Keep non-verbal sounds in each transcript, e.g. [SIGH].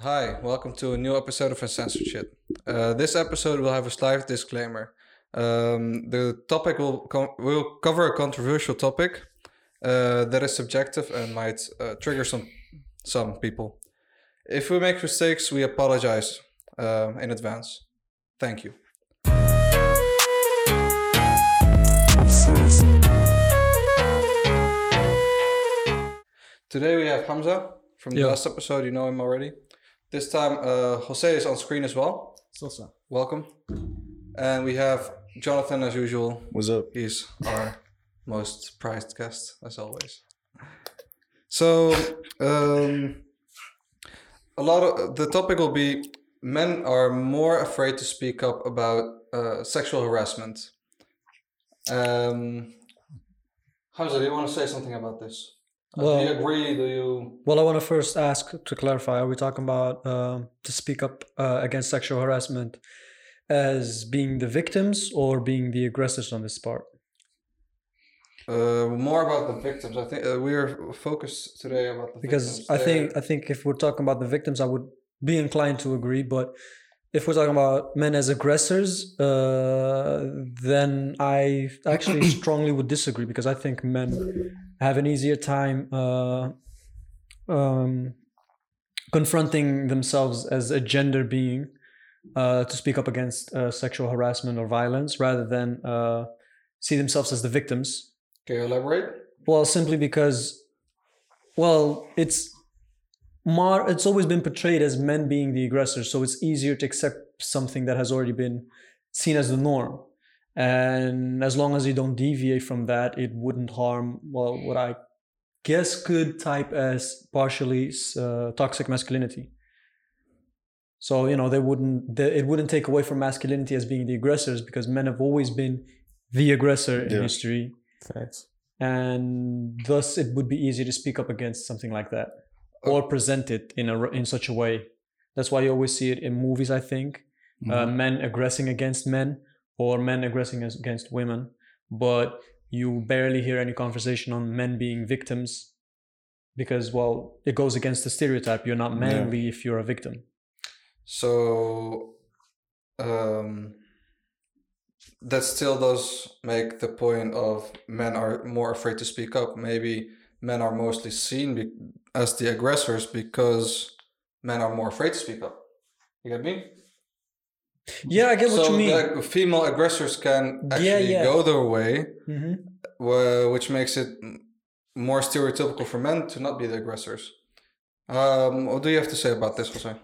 Hi, welcome to a new episode of Uncensored Shit. Uh, this episode will have a slight disclaimer. Um, the topic will com- will cover a controversial topic uh, that is subjective and might uh, trigger some some people. If we make mistakes, we apologize uh, in advance. Thank you. Today we have Hamza from the Yeah. last episode. You know him already. This time, uh, Jose is on screen as well. Salsa. Welcome. And we have Jonathan as usual. What's up? He's our most prized guest, as always. So, um, a lot of the topic will be men are more afraid to speak up about uh, sexual harassment. Um, Hamza, do you want to say something about this? Uh, do you Well- agree? Do you? Well, I want to first ask to clarify: Are we talking about um to speak up uh, against sexual harassment as being the victims or being the aggressors on this part? Uh, more about the victims. I think uh, we are focused today about the Because victims. I think I think if we're talking about the victims, I would be inclined to agree. But if we're talking about men as aggressors, uh, then I actually [CLEARS THROAT] strongly would disagree because I think men have an easier time uh, um, confronting themselves as a gender being uh, to speak up against uh, sexual harassment or violence rather than uh, see themselves as the victims. Can you elaborate? Well, simply because, well, it's more. It's always been portrayed as men being the aggressors, so it's easier to accept something that has already been seen as the norm. And as long as you don't deviate from that, it wouldn't harm. Well, what I guess could type as partially uh, toxic masculinity. So you know they wouldn't. They, it wouldn't take away from masculinity as being the aggressors because men have always been the aggressor in Yeah. history Facts. and thus it would be easy to speak up against something like that or present it in a in such a way that's why you always see it in movies i think uh, men aggressing against men or men aggressing against women but you barely hear any conversation on men being victims because well it goes against the stereotype you're not manly if you're a victim So, um, that still does make the point of men are more afraid to speak up. Maybe men are mostly seen be- as the aggressors because men are more afraid to speak up. You get me? Yeah i get what you mean the female aggressors can actually yeah. go their way, hmm wh- which makes it more stereotypical for men to not be the aggressors. Um, what do you have to say about this, Jose?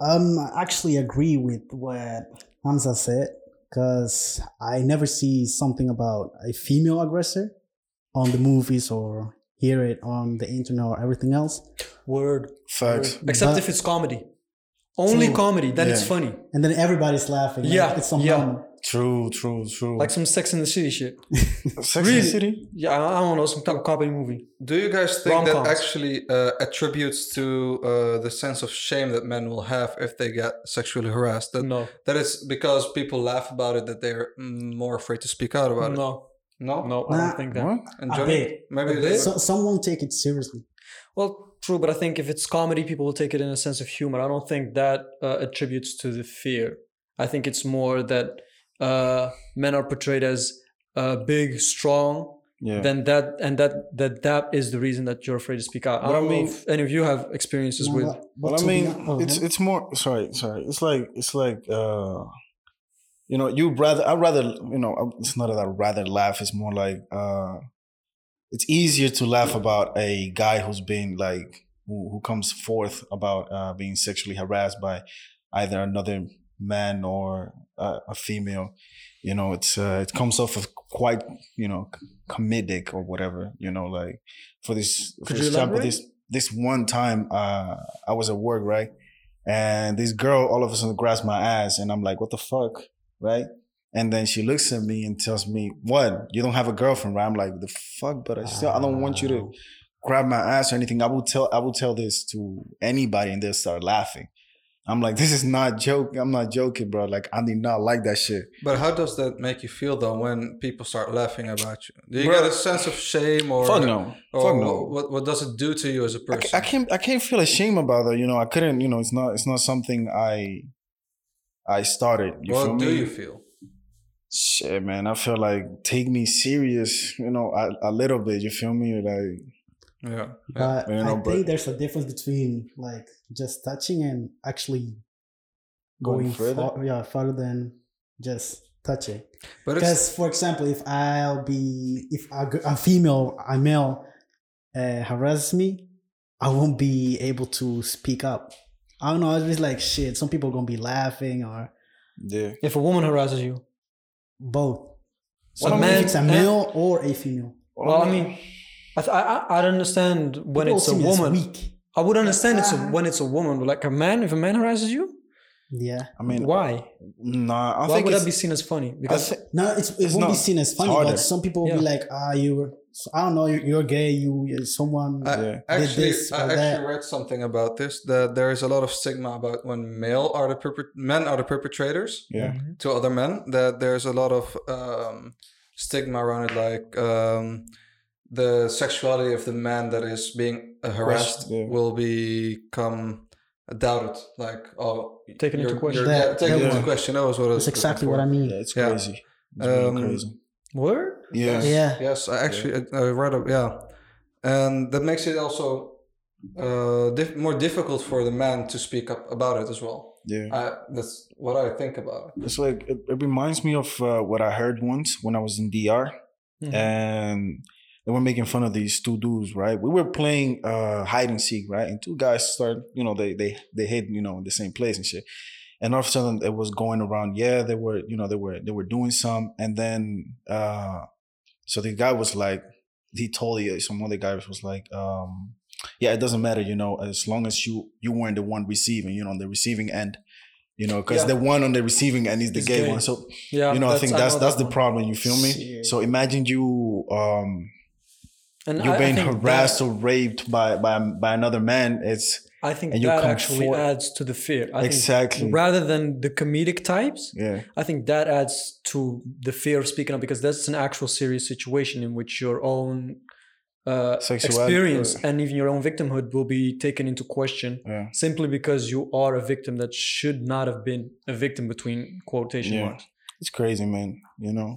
Um, I actually agree with what Hamza said because I never see something about a female aggressor on the movies or hear it on the internet or everything else. word Facts. except But- if it's comedy only True. comedy then it's Yeah. funny And then everybody's laughing. like Yeah, it's some yeah. normal. True, true, true. like some Sex in the City shit. [LAUGHS] Sex and really? the City? Yeah, I I don't know, some type of comedy movie. Do you guys think that Rom-coms. actually uh, attributes to uh, the sense of shame that men will have if they get sexually harassed? That No, that it's because people laugh about it that they're mm, more afraid to speak out about it. no, No, no, I Nah. don't think that. What? And A Johnny, bit. maybe A bit? So, some won't take it seriously. Well, true, but I think if it's comedy, people will take it in a sense of humor. I don't think that uh, attributes to the fear. I think it's more that uh, men are portrayed as uh, big, strong. Yeah. Then that and that that that is the reason that you're afraid to speak out. I But I don't know mean- if any of you have experiences No, with. but- but Well, I mean, hon- it's it's more. Sorry, sorry. It's like it's like uh, you know, you rather. I rather you know. It's not that I rather laugh. It's more like uh, it's easier to laugh about a guy who's been like who, who comes forth about uh, being sexually harassed by either another man or uh, a female. You know, it's uh, it comes off of quite you know comedic or whatever. You know, like for this for Could example, this this one time uh, I was at work, right? And this girl all of a sudden grabs my ass, and I'm like, "What the fuck?" Right? And then she looks at me and tells me, "What? You don't have a girlfriend, right?" I'm like, "The fuck?" But I still, I don't want you to grab my ass or anything. I will tell, I will tell this to anybody, and they'll start laughing. I'm like, this is not joke. I'm not joking, bro. Like, I did not like that shit. But how does that make you feel though when people start laughing about you? Do you Bro. get a sense of shame or Fuck no. Or Fuck no. What what does it do to you as a person? ca- I can't. I can't feel ashamed about that. You know, I couldn't. You know, it's not. It's not something I. I started. You feel what me? do you feel? Shit, man. I feel like take me serious. You know, a, a little bit. You feel me? Like, Yeah. yeah. But You know, I but- think there's a difference between like just touching and actually Going going, further? far, yeah, further than just touching. But it's Because, for example, if I'll be if a, a female, a male uh, harasses me, I won't be able to speak up. I don't know. It's just like shit. Some people are gonna be laughing or yeah. If a woman harasses you, both. So So a man- if it's a male or a female. well, I mean, I th- I I- understand when People it's a see me woman. weak. I would understand it's a, when it's a woman, but like a man, if a man harasses you, Yeah. I mean, why? nah. I Why think would it's, that be seen as funny? Because thi- No, it's, it It's won't be seen as funny, but some people will be like, ah, you're, so, I don't know, you're, you're gay, you, you're someone. I, Yeah. actually, this I or actually that. read something about this. That there is a lot of stigma about when male are the perpet- men are the perpetrators yeah. to other men. That there's a lot of um, stigma around it, like um, the sexuality of the man that is being uh, harassed yeah. will become doubted. Like, oh, Taken into question. yeah, That- taken that into question. That was what I That's exactly for. what I mean. Yeah, it's Yeah. crazy. It's really Um, crazy. Word? Yeah. Yeah. Yes, I actually I, I read it. Yeah, and that makes it also uh, dif- more difficult for the man to speak up about it as well. Yeah. I, that's what I think about it. It's like it, it reminds me of uh, what I heard once when I was in DR, Mhm. and they were making fun of these two dudes. Right, we were playing uh, hide and seek, right, and two guys start, you know, they they they hid, you know, in the same place and shit. And all of a sudden, it was going around. Yeah, they were, you know, they were they were doing some, and then uh, so the guy was like, he told you some other guy was like, um, yeah, it doesn't matter, you know, as long as you you weren't the one receiving, you know, on the receiving end, you know, because Yeah. the one on the receiving end is the gay, gay. one. So Yeah, you know, I think that's that's that the problem. You feel me? Shit. So imagine you um And you're I- I being think harassed that- or raped by by by another man. It's I think and that actually forward- adds to the fear. I Exactly. Think rather than the comedic types, yeah, I think that adds to the fear of speaking up because that's an actual serious situation in which your own uh, experience and even your own victimhood will be taken into question yeah, simply because you are a victim that should not have been a victim between quotation Yeah. marks. it's crazy, man. You know,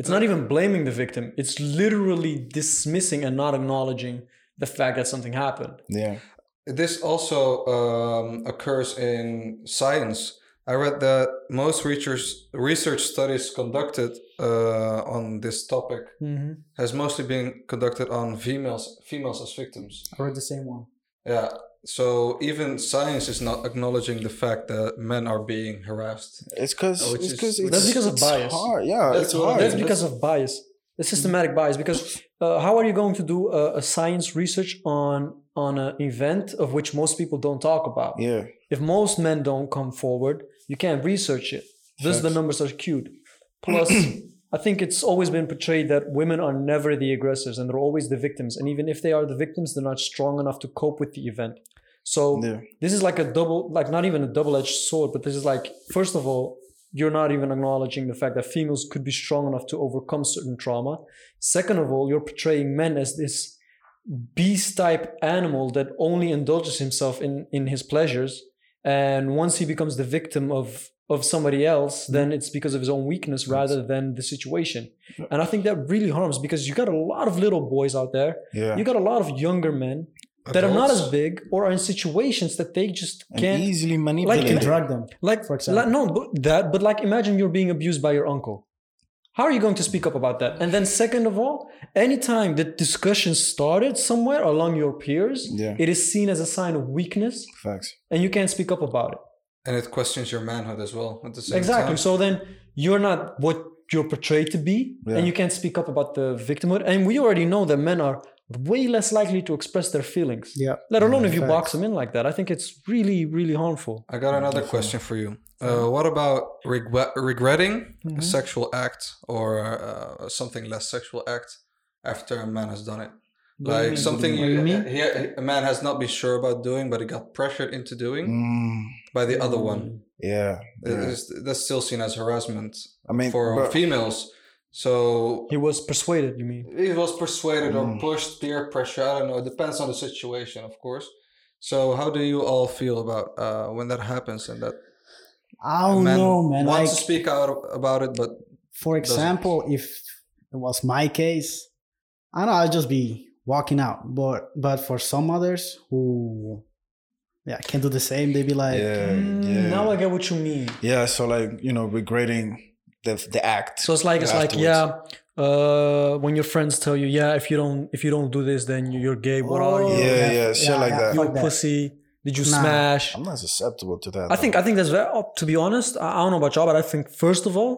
It's not even blaming the victim. It's literally dismissing and not acknowledging the fact that something happened. yeah, This also um, occurs in science. I read that most research research studies conducted uh, on this topic Mm-hmm. has mostly been conducted on females females as victims. I heard the same one. Yeah. So even science is not acknowledging the fact that men are being harassed. it's because Oh, it's is- because it's That's because of it's bias. Hard. Yeah, That's it's hard. is. That's because of bias, the systematic bias. Because uh, how are you going to do a, a science research on on an event of which most people don't talk about? yeah, If most men don't come forward, you can't research it. Thus, the numbers are skewed. Plus, [CLEARS THROAT] I think it's always been portrayed that women are never the aggressors and they're always the victims. And even if they are the victims, they're not strong enough to cope with the event. So yeah, this is like a double, like not even a double-edged sword, but this is like, first of all, you're not even acknowledging the fact that females could be strong enough to overcome certain trauma. Second of all, you're portraying men as this beast type animal that only indulges himself in in his pleasures. And once he becomes the victim of of somebody else mm-hmm. then it's because of his own weakness rather than the situation. And i think that really harms because you got a lot of little boys out there. Yeah. you got a lot of younger men that are not as big or are in situations that they just can't easily You manipulated. can drug them. like for example. like, no but that but like imagine you're being abused by your uncle how are you going to speak up about that and then second of all anytime the discussion started somewhere along your peers Yeah. it is seen as a sign of weakness Facts. and you can't speak up about it And it questions your manhood as well at the same exactly time. so then you're not what you're portrayed to be Yeah. and you can't speak up about the victimhood and we already know that men are way less likely to express their feelings Yeah. let alone if you Facts. box them in like that i think it's really really harmful I got another question for you. Uh, what about regret, regretting Mm-hmm. a sexual act or uh, something less sexual act after a man has done it? Like something What do you, you mean? he, a man has not been sure about doing, but he got pressured into doing Mm, by the other one. yeah, yeah. is- that's still seen as harassment I mean, for but- females. So He was persuaded. You mean? he was persuaded or Mm. pushed peer pressure. I don't know. It depends on the situation, of course. So how do you all feel about uh, when that happens and that I don't man know, man. wants Like, to speak out about it, but for example, if it was my case, I know I'd just be walking out. But but for some others who yeah can do the same, they'd be like, yeah, Mm, yeah. Now I get what you mean. yeah, so like you know, regretting the the act. So it's like it's like yeah, uh, when your friends tell you yeah, if you don't if you don't do this, then you- you're gay. What are you? Yeah, yeah, yeah, shit like that. You fuck a that. pussy? Did you Nah. smash? I'm not susceptible to that. I think I think that's very. oh, To be honest, I I don't know about y'all, but I think first of all,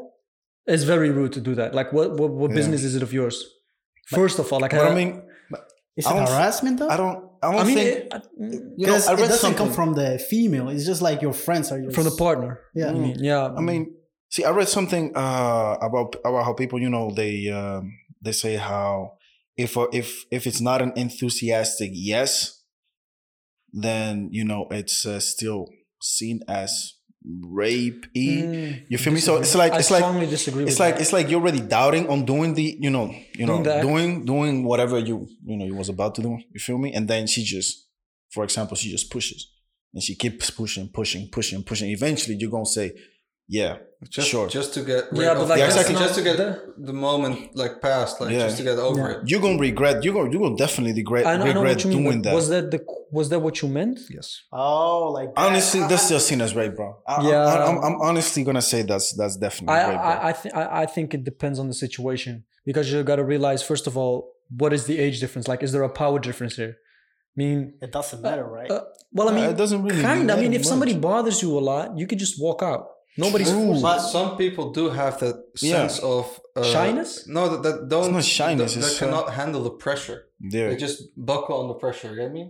it's very rude to do that. Like, what what, what Yeah. business is it of yours? First of all, like, But I, I mean, is I it harassment though? I don't. I don't I mean, think. it- you know, Because I it doesn't come from the female. It's just like your friends are your from the partner. Yeah. I mean, yeah. I mean, see, I read something uh, about about how people, you know, they um, they say how if uh, if if it's not an enthusiastic yes, then you know it's uh, still seen as rape. Mm, You feel me? So it's like I it's like strongly disagree. it's like that. it's like you're already doubting on doing the you know you know Doing doing doing whatever you you know you was about to do. You feel me? And then she just, for example, she just pushes and she keeps pushing, pushing, pushing, pushing. Eventually, you're gonna say, "Yeah, just Sure. just to get rid Yeah, of but like Yeah, exactly. just to get The- the moment like past, like Yeah. just to get over Yeah. it. you're gonna regret. You're gonna you're gonna definitely regret I know, I know regret what you mean. doing but that." Was that the was that what you meant? Yes. Oh, like that. honestly, I- that's I- still seen as rape, bro. I, Yeah. I, I'm, I'm honestly gonna say that's that's definitely I rape, bro. I I, th- I I think it depends on the situation because you got to realize first of all what is the age difference? Like, is there a power difference here? I mean, It doesn't matter, right? uh, well, I Uh, mean, it doesn't really kind. I mean, if much. somebody bothers you a lot, you could just walk out. Nobody's True. forcing. But some people do have that Yeah. sense of uh, Shyness? No, that, that don't It's not shyness, That, that it's, uh, cannot handle the pressure. yeah. They just buckle on the pressure. You get me?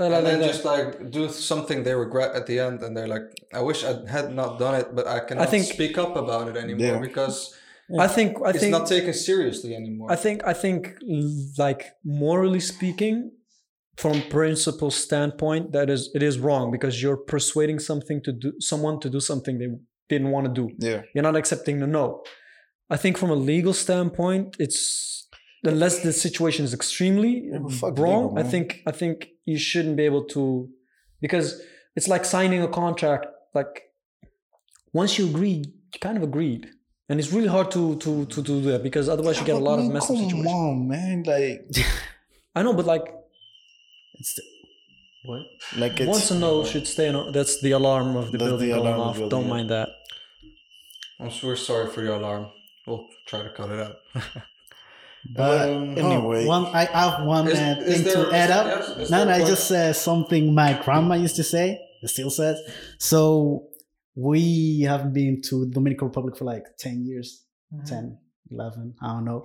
Uh, and like then that. just like do something they regret at the end, and they're like, "I wish I had not done it, but I cannot think- speak up about it anymore Yeah. because I think I it's think not taken seriously anymore." I think I think like morally speaking, from principle standpoint, that is it is wrong because you're persuading something to do someone to do something they didn't want to do. yeah. You're not accepting the no. I think from a legal standpoint, it's unless the situation is extremely wrong. legal, I think I think you shouldn't be able to because it's like signing a contract. Like once you agree you kind of agreed. And it's really hard to to to do that because otherwise you get a lot of messed up Come on, man. Like, [LAUGHS] I know, but like It's the- what? like it's Once a no should stay. On, that's the alarm of the building the going alarm off. the Don't building, mind that. I'm sure sorry for your alarm. We'll try to cut it out. [LAUGHS] But Um, oh, anyway. one I have one Is- uh, is thing there- to add is- up. yes, is no, no, I one- just uh, something my grandma used to say. Still says. So we have been to Dominican Republic for like ten years, Mm-hmm. 10, 11, I don't know.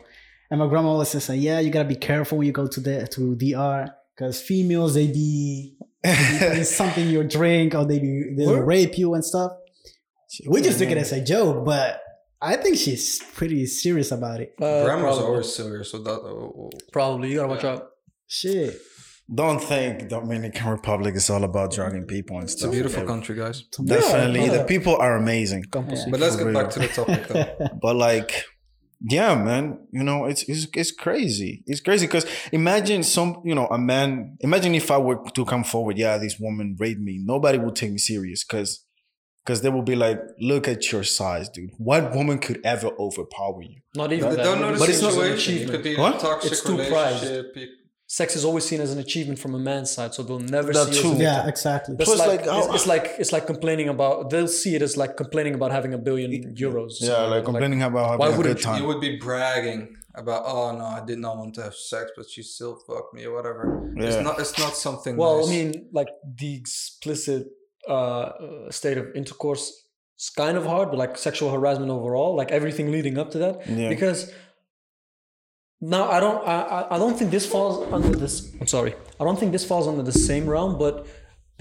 And my grandma always says, "Yeah, you gotta be careful when you go to the to DR because females they be it's [LAUGHS] something you drink or they be they'll rape you and stuff." We just took it as a joke, but I think she's pretty serious about it. Uh, Grandma's probably. always serious, so that. Uh, Probably you gotta watch out. Shit. Don't think Dominican Republic is all about drugging people and stuff. it's a beautiful Yeah, country, guys. Definitely, Yeah. the people are amazing. Campus. But let's get back to the topic, though. [LAUGHS] But like, yeah, man, you know, it's it's it's crazy. It's crazy because imagine some, you know, a man. Imagine if I were to come forward, yeah, this woman raped me. Nobody would take me serious because because they will be like, look at your size, dude. What woman could ever overpower you? Not even They that. don't know But it's not an situation. It could be What? a toxic It's too prized. relationship. You- Sex is always seen as an achievement from a man's side, so they'll never That's see it true. as an yeah, exactly. That's Plus, like, like, it's, it's like it's like complaining about they'll see it as like complaining about having a billion euros. Yeah, like complaining about having a good you? time. You would be bragging about, oh no, I did not want to have sex, but she still fucked me or whatever. Yeah. It's not. It's not something. Well, nice. I mean, like the explicit uh, uh, state of intercourse is kind of hard, but like sexual harassment overall, like everything leading up to that, Yeah. because now I don't I, I- I don't think this falls under this. I'm sorry, I don't think this falls under the same realm, but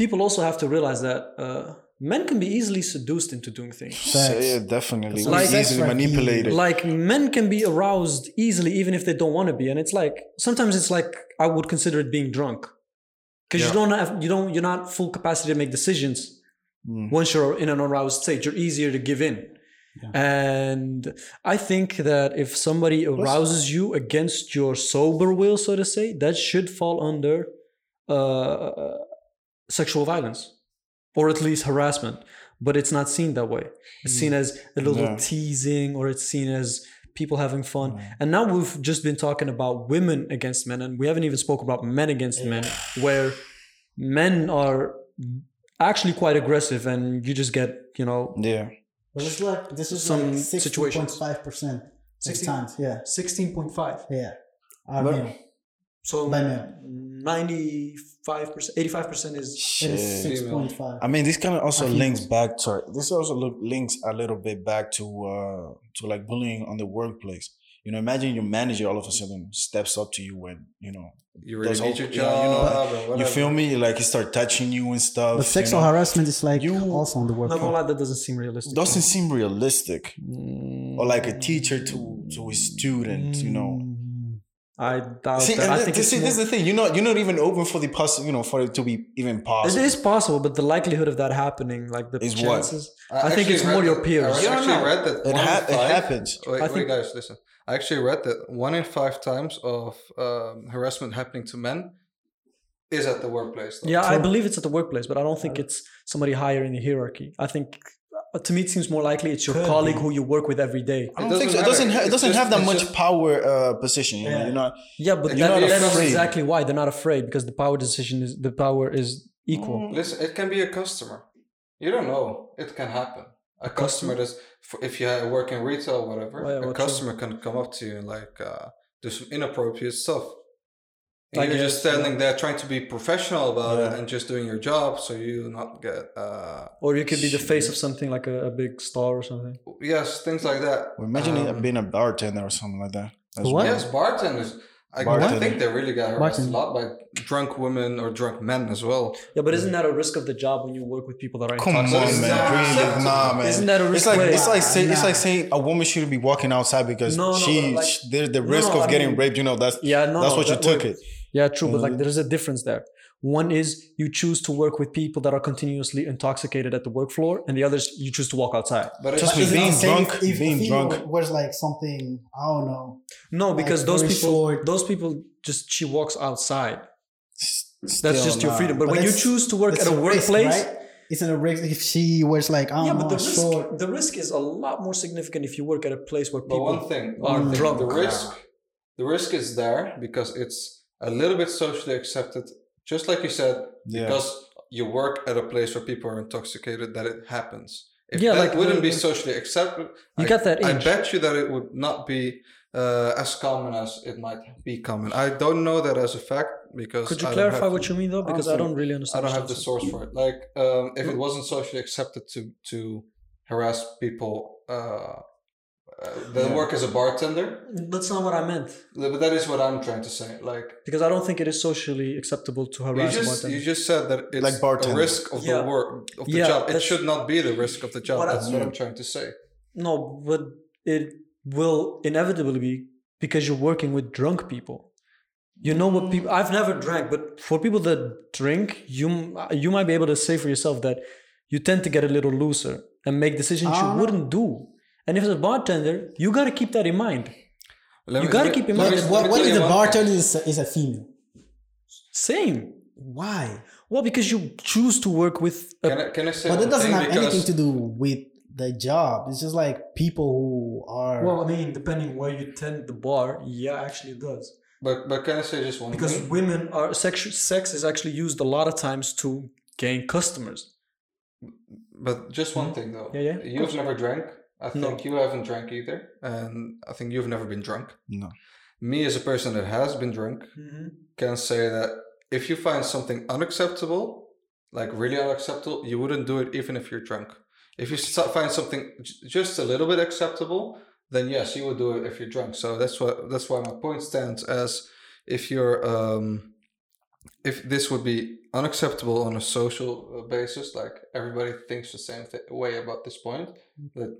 people also have to realize that uh, men can be easily seduced into doing things. So, yeah, definitely. Like- easily Sex manipulated. Like men can be aroused easily even if they don't want to be, and it's like sometimes it's like I would consider it being drunk because you don't have you don't you're not full capacity to make decisions Mm. once you're in an aroused state. You're easier to give in. And I think that if somebody arouses you against your sober will, so to say, that should fall under uh, sexual violence or at least harassment. But it's not seen that way. It's seen as a little Yeah. teasing or it's seen as people having fun. And now we've just been talking about women against men, and we haven't even spoke about men against men, where men are actually quite aggressive and you just get, you know, yeah. But it's like this is Some like sixty situations. point five percent of 60 times. Yeah, 16.5. yeah. Are But- male. So By male. 95%, 85% is It is six point five. I mean, this kind of also I think- links back. to this also look, links a little bit back to uh to like bullying on the workplace. You know, imagine your manager all of a sudden steps up to you when you know You really Those need whole- your job. you know, or you feel me? Like he start touching you and stuff. But you sexual know? harassment is like You- also on the not gonna workplace. that doesn't seem realistic. doesn't seem realistic. Mm, Or like a teacher to to his student. You know. I doubt See, that. and I think th- it's see, this is the thing. You're not you're not even open for the poss- you know for it to be even possible. It is possible, but the likelihood of that happening, like the Is what? chances, I, think actually it's read more your peers. I Yeah, actually no. read that It, ha- in it happens. Wait, I wait, guys, listen. I actually read that one in five times of um, harassment happening to men is at the workplace. though. Yeah, I believe it's at the workplace, but I don't think it's somebody higher in the hierarchy. I think, uh, to me, it seems more likely it's your Could colleague be. who you work with every day. I don't doesn't think so. It doesn't. Ha- it doesn't just- have that much just- power uh, position. You know, Yeah. you're not. Yeah, but You're that, not that's afraid. exactly why they're not afraid because the power decision is the power is equal. Listen, it can be a customer. You don't know. It can happen. A customer does. For, if you work in retail, or whatever, Oh, yeah, a well, true. customer can come up to you and like uh, do some inappropriate stuff. And I you're guess, just standing there trying to be professional about it and just doing your job, so you not get. Uh, Or you could be the face of something like a, a big star or something. yes, things like that. Well, imagine Um, being a bartender or something like that. That's What? Yes, bartenders. I, I Bartender. think they really got harassed Bartender. a lot by drunk women or drunk men as well. Yeah, but isn't that a risk of the job when you work with people that are Come on, intoxicated? It's man. not Really? acceptable. Nah, man. Isn't that a It's risk like way? it's like say, it's like saying a woman shouldn't be walking outside because No, no, she, like- sh- there's the risk no, of I getting mean- raped. You know, that's Yeah, no, that's what you took way- it. Yeah, true, but like Mhm. there is a difference there. One is you choose to work with people that are continuously intoxicated at the work floor, and the others you choose to walk outside. But Just it's it being drunk, if, if being drunk. wears like something I don't know. No, because Like, those people, short. those people just she walks outside. S- That's still, just your freedom. But, But when you choose to work at a, a risk, workplace, right? It's a risk if she wears like I don't yeah, but the risk, short. the risk is a lot more significant if you work at a place where But people one thing, are one thing, drunk. the risk, the risk is there because it's a little bit socially accepted. Just like you said, Yeah. because you work at a place where people are intoxicated, that it happens. If Yeah, that like wouldn't the- be socially accepted, You I, got that I bet you that it would not be uh, as common as it might be common. I don't know that as a fact because Could you I clarify what you mean though? Because I don't really understand. I don't have the source for it. Like, um, if it wasn't socially accepted to to harass people uh, uh, that Yeah. work as a bartender. That's not what I meant. but that is what I'm trying to say. Like, Because I don't think it is socially acceptable to harass. you harass just bartenders. you just said that it's Like bartender. a risk of Yeah. the work of the Yeah, job. It should not be the risk of the job. What I- That's what I'm trying to say. No, but it will inevitably be because you're working with drunk people. You know what people. I've never drank, but for people that drink, you you might be able to say for yourself that you tend to get a little looser and make decisions you Ah. wouldn't do. And if it's a bartender, you got to keep that in mind. Let You gotta keep in mind me- that what what if the bartender is a, is a female? Same. Why? Well, because you choose to work with. A, Can I, can I say But one it doesn't have anything to do with the job. It's just like people who are. well, I mean, depending where you tend the bar, yeah, actually it does. But but can I say just one thing? Because thing? women are sex. Sex is actually used a lot of times to gain customers. But just one thing though. Hmm? Yeah, yeah, You've never drank. I No. think you haven't drank either, and I think you've never been drunk. No. Me as a person that has been drunk can say that if you find something unacceptable, like really unacceptable, you wouldn't do it even if you're drunk. If you find something just a little bit acceptable, then yes, you would do it if you're drunk. So that's what that's why my point stands as if you're um, if this would be unacceptable on a social uh, basis, like everybody thinks the same th- way about this point, that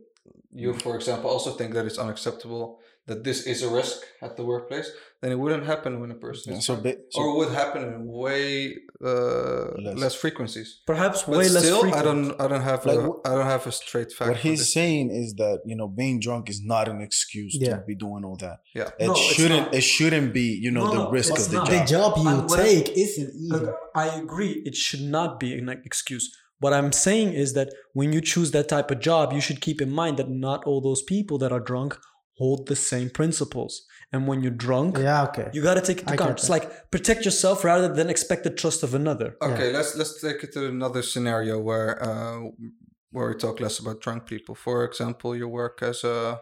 you, for example, also think that it's unacceptable that this is a risk at the workplace, then it wouldn't happen when a person Yeah, is so, drunk. ba- so or would happen in way uh, Less. less. frequencies. Perhaps But way less still, I don't, I don't have, Like, a, I don't have a straight fact. what he's saying is that you know being drunk is not an excuse Yeah. to be doing all that. Yeah. It No, shouldn't. It shouldn't be you know No, the risk of the not. job. The job you And what I- take isn't Look, either. I agree. It should not be an excuse. What I'm saying is that when you choose that type of job, you should keep in mind that not all those people that are drunk hold the same principles. And when you're drunk, Yeah, okay. you got to take it to I account. It's like protect yourself rather than expect the trust of another. Okay, let's let's take it to another scenario where uh, where we talk less about drunk people. For example, you work as a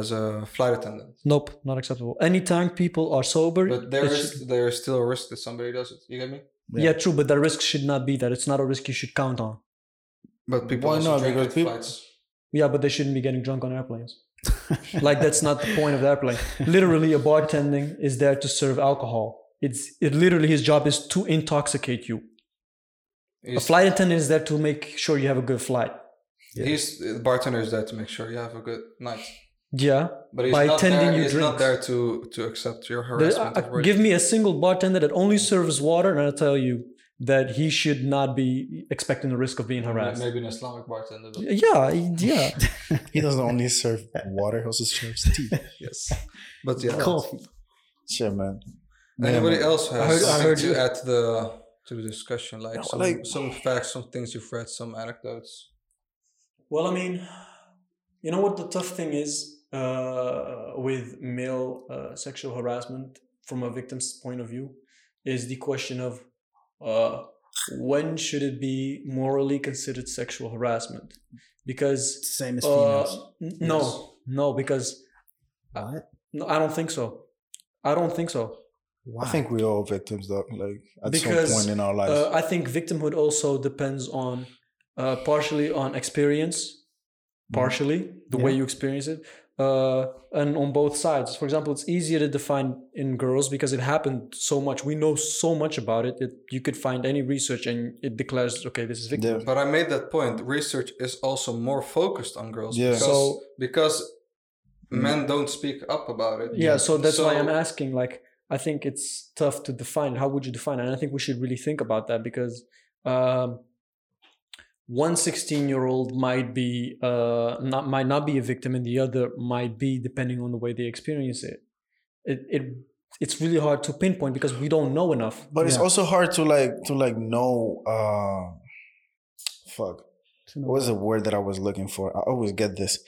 as a flight attendant, Nope, not acceptable. Anytime people are sober, but there it is should- there is still a risk that somebody does it. You get me? yeah. true, but the risk should not be that. It's not a risk you should count on. But people Why also not? drink Because people- flights. Yeah, but they shouldn't be getting drunk on airplanes. [LAUGHS] like that's not the point of the airplane. Literally, a bartending is there to serve alcohol. It's it literally his job is to intoxicate you. A flight attendant is there to make sure you have a good flight. he's the bartender is there to make sure you have a good night. Yeah. But he's By not tending there, you he's not there to to accept your harassment. uh, give me a single bartender that only serves water, and I'll tell you that he should not be expecting the risk of being harassed. Maybe an Islamic bartender. though. Yeah, yeah. [LAUGHS] He doesn't only serve water; he also serves tea. Yes, but yeah. Coffee. Shit, man. Anybody Man, else has I heard- I heard to you- add to the to the discussion, like No, some like- some facts, some things you've read, some anecdotes. Well, I mean, you know what the tough thing is uh, with male uh, sexual harassment from a victim's point of view is the question of uh, when should it be morally considered sexual harassment? Because Same as uh, females. n- no, no, because What? no, I don't think so. I don't think so. Why? I think we're all victims, though. Like at Because, some point in our lives. Uh, I think victimhood also depends on uh, partially on experience, partially the way you experience it, uh, and on both sides. For example, it's easier to define in girls because it happened so much. We know so much about it. it you could find any research and it declares, okay, this is victim. Yeah. But I made that point. Research is also more focused on girls. Yeah. Because, So- because Mm. men don't speak up about it. Yeah, so that's why I'm asking. Like, I think it's tough to define. How would you define it? And I think we should really think about that because um, one 16 year old might be uh, not might not be a victim, and the other might be, depending on the way they experience it. It it it's really hard to pinpoint because we don't know enough. but it's also hard to like to like know. uh Fuck. To know What was the word that I was looking for? I always get this.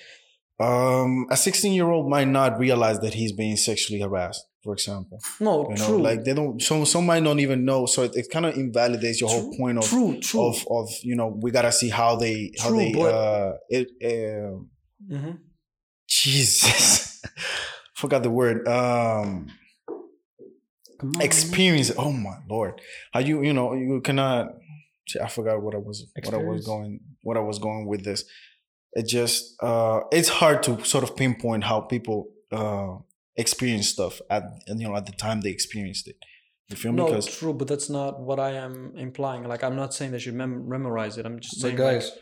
Um, a 16 year old might not realize that he's being sexually harassed, for example. No, You know, true. like they don't. Some some might not even know. So it, it kind of invalidates your whole point of true, true. of of you know we gotta see how they how True, they but- uh it uh, Mhm. Jesus [LAUGHS] forgot the word um on, experience it. oh my lord how you you know you cannot I forgot what I was what I was going what I was going with this it just uh it's hard to sort of pinpoint how people uh experience stuff at you know at the time they experienced it you feel me No, because true, but that's not what I am implying. Like, I'm not saying they should mem- memorize it. I'm just But saying, like, guys,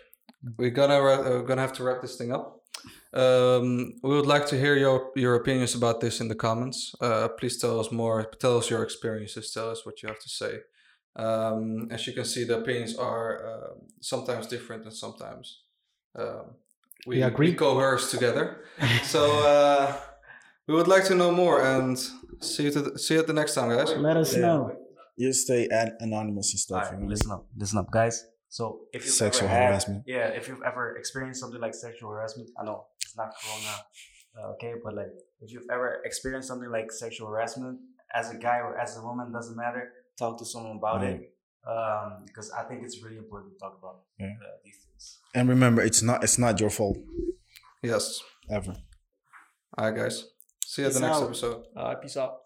we're gonna ra- uh, gonna have to wrap this thing up. Um, we would like to hear your your opinions about this in the comments. Uh, please tell us more. Tell us your experiences. Tell us what you have to say. Um, as you can see, the opinions are uh, sometimes different and sometimes um, we, We agree. we coerce together. [LAUGHS] so uh, we would like to know more and see you to the, see you at the next time, guys. Let us Yeah. know. you stay an- anonymous and stuff you Alright, know? listen up, listen up, guys. So if you've Sexual ever had- harassment. yeah, if you've ever experienced something like sexual harassment, I know it's not Corona, uh, okay, but like if you've ever experienced something like sexual harassment as a guy or as a woman, doesn't matter. Talk to someone about it, um, because I think it's really important to talk about Yeah. uh, these things. and remember it's not it's not your fault Yes. ever All right, guys. See you at the next out. episode. uh, peace out.